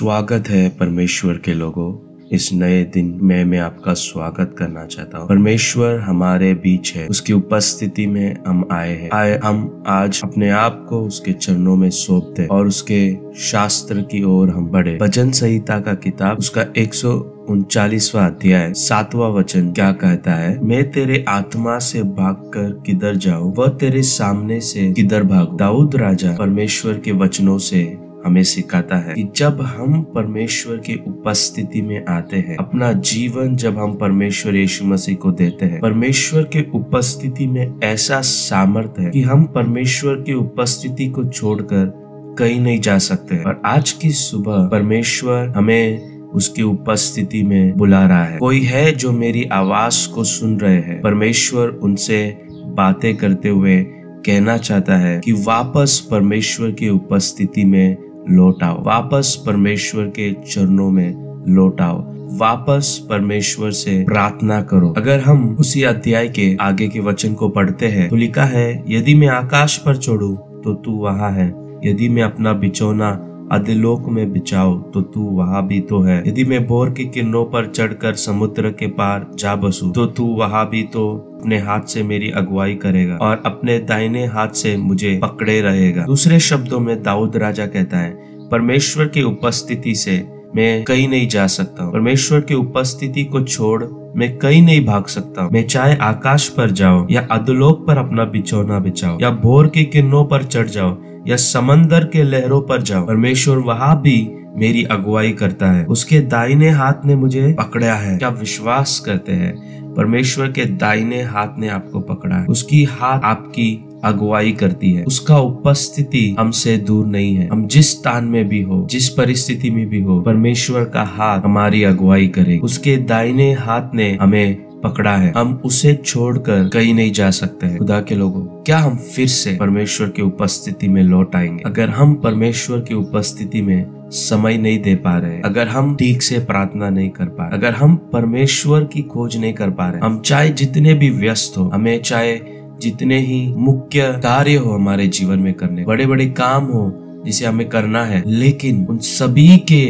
स्वागत है परमेश्वर के लोगों। इस नए दिन में मैं आपका स्वागत करना चाहता हूँ। परमेश्वर हमारे बीच है। उसकी उपस्थिति में हम आए हैं। आए, हम आज अपने आप को उसके चरणों में सौंपते और उसके शास्त्र की ओर हम बढ़े। भजन संहिता का किताब, उसका एक सौ उनचालीसवा अध्याय, सातवा वचन क्या कहता है? मैं तेरे आत्मा से भागकर किधर जाऊँ? वह तेरे सामने से किधर भागू? दाऊद राजा, परमेश्वर के वचनों से हमें सिखाता है कि जब हम परमेश्वर की उपस्थिति में आते हैं, अपना जीवन जब हम परमेश्वर यीशु मसीह को देते हैं, परमेश्वर के उपस्थिति में ऐसा सामर्थ्य है कि हम परमेश्वर की उपस्थिति को छोड़कर कहीं नहीं जा सकते और आज की सुबह परमेश्वर हमें उसकी उपस्थिति में बुला रहा है। कोई है जो मेरी आवाज़ को सुन रहे हैं? परमेश्वर उनसे बातें करते हुए कहना चाहता है कि वापस परमेश्वर की उपस्थिति में लौट आओ वापस परमेश्वर के चरणों में लौटाओ। वापस परमेश्वर से प्रार्थना करो। अगर हम उसी अध्याय के आगे के वचन को पढ़ते हैं तो लिखा है, यदि मैं आकाश पर चढ़ू तो तू वहाँ है। यदि मैं अपना बिचौना अधलोक में बिछाओ तो तू वहाँ भी तो है। यदि मैं भोर की किरणों पर चढ़कर समुद्र के पार जा बसू तो तू वहाँ भी तो अपने हाथ से मेरी अगुवाई करेगा और अपने दाहिने हाथ से मुझे पकड़े रहेगा। दूसरे शब्दों में दाऊद राजा कहता है, परमेश्वर की उपस्थिति से मैं कहीं नहीं जा सकता हूँ। परमेश्वर की उपस्थिति को छोड़ मैं कहीं नहीं भाग सकता मैं चाहे आकाश पर जाओ या अधलोक पर अपना बिछौना बिछाओ या भोर की किरणों पर चढ़ जाओ या समंदर के लहरों पर जाओ परमेश्वर वहाँ भी मेरी अगुवाई करता है। उसके दाहिने हाथ ने मुझे पकड़ा है। क्या विश्वास करते हैं? परमेश्वर के दाहिने हाथ ने आपको पकड़ा है। उसकी हाथ आपकी अगुवाई करती है। उसका उपस्थिति हमसे दूर नहीं है। हम जिस स्थान में भी हो, जिस परिस्थिति में भी हो, परमेश्वर का हाथ हमारी अगुवाई करे उसके दाहिने हाथ ने हमें पकड़ा है। हम उसे छोड़कर कहीं नहीं जा सकते हैं। खुदा के लोगों, क्या हम फिर से परमेश्वर की उपस्थिति में लौट आएँगे? अगर हम परमेश्वर की उपस्थिति में समय नहीं दे पा रहे अगर हम ठीक से प्रार्थना नहीं कर पा रहे अगर हम परमेश्वर की खोज नहीं कर पा रहे हम चाहे जितने भी व्यस्त हो, हमें चाहे जितने ही मुख्य कार्य हो हमारे जीवन में करने बड़े बड़े काम हो जिसे हमें करना है, लेकिन उन सभी के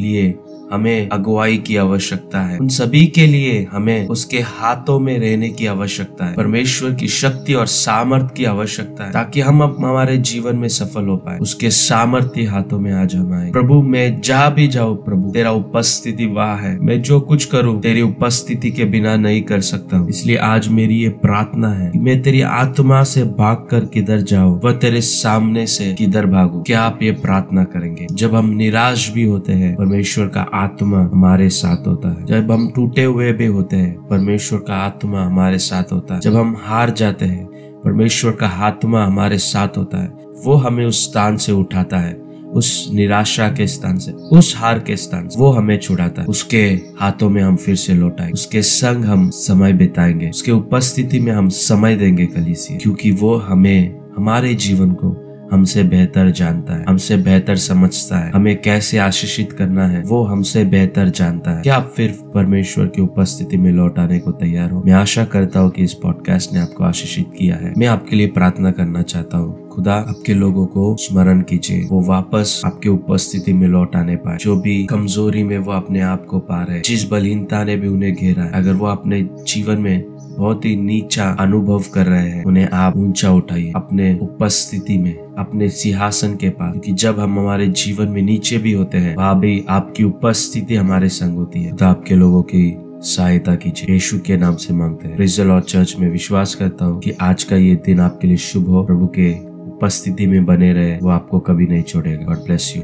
लिए हमें अगुवाई की आवश्यकता है। उन सभी के लिए हमें उसके हाथों में रहने की आवश्यकता है। परमेश्वर की शक्ति और सामर्थ्य की आवश्यकता है, ताकि हम अब हमारे जीवन में सफल हो पाए। उसके सामर्थ्य हाथों में आज हम आए। प्रभु, मैं जहाँ भी जाऊँ प्रभु। तेरा उपस्थिति वहाँ है। मैं जो कुछ करूँ, तेरी उपस्थिति के बिना नहीं कर सकता हूँ। इसलिए आज मेरी ये प्रार्थना है मैं तेरी आत्मा से भाग कर किधर जाऊँ, वह तेरे सामने से किधर भागू। क्या आप ये प्रार्थना करेंगे? जब हम निराश भी होते हैं, परमेश्वर का आत्मा हमारे साथ होता है। जब हम टूटे हुए भी होते हैं, परमेश्वर का आत्मा हमारे साथ होता है। जब हम हार जाते हैं, परमेश्वर का आत्मा हमारे साथ होता है। वो हमें उस स्थान से उठाता है, उस निराशा के स्थान से, उस हार के स्थान से। वो हमें छुड़ाता है। उसके हाथों में हम फिर से लौटाएँगे उसके संग हम समय बिताएँगे। उसके उपस्थिति में हम समय देंगे कली से क्योंकि वो हमें, हमारे जीवन को हमसे बेहतर जानता है, हमसे बेहतर समझता है, हमें कैसे आशीषित करना है, वो हमसे बेहतर जानता है। क्या आप फिर परमेश्वर की उपस्थिति में लौट आने को तैयार हो? मैं आशा करता हूँ कि इस पॉडकास्ट ने आपको आशीषित किया है। मैं आपके लिए प्रार्थना करना चाहता हूँ, खुदा आपके लोगों को स्मरण कीजिए, वो वापस आपके उपस्थिति में लौट आने पाए। जो भी कमज़ोरी में वो अपने आप को पा रहे जिस बलहीनता ने भी उन्हें घेरा है, अगर वो अपने जीवन में बहुत ही नीचा अनुभव कर रहे हैं। उन्हें आप ऊँचा उठाइए अपने उपस्थिति में, अपने सिंहासन के पास। क्योंकि जब हम हमारे जीवन में नीचे भी होते हैं, वहाँ भी आपकी उपस्थिति हमारे संग होती है। तो आपके लोगों की सहायता कीजिए। यीशु के नाम से मांगते हैं। रिजल और चर्च में विश्वास करता हूँ कि आज का ये दिन आपके लिए शुभ हो। प्रभु के उपस्थिति में बने रहे, वो आपको कभी नहीं छोड़ेगा। God bless you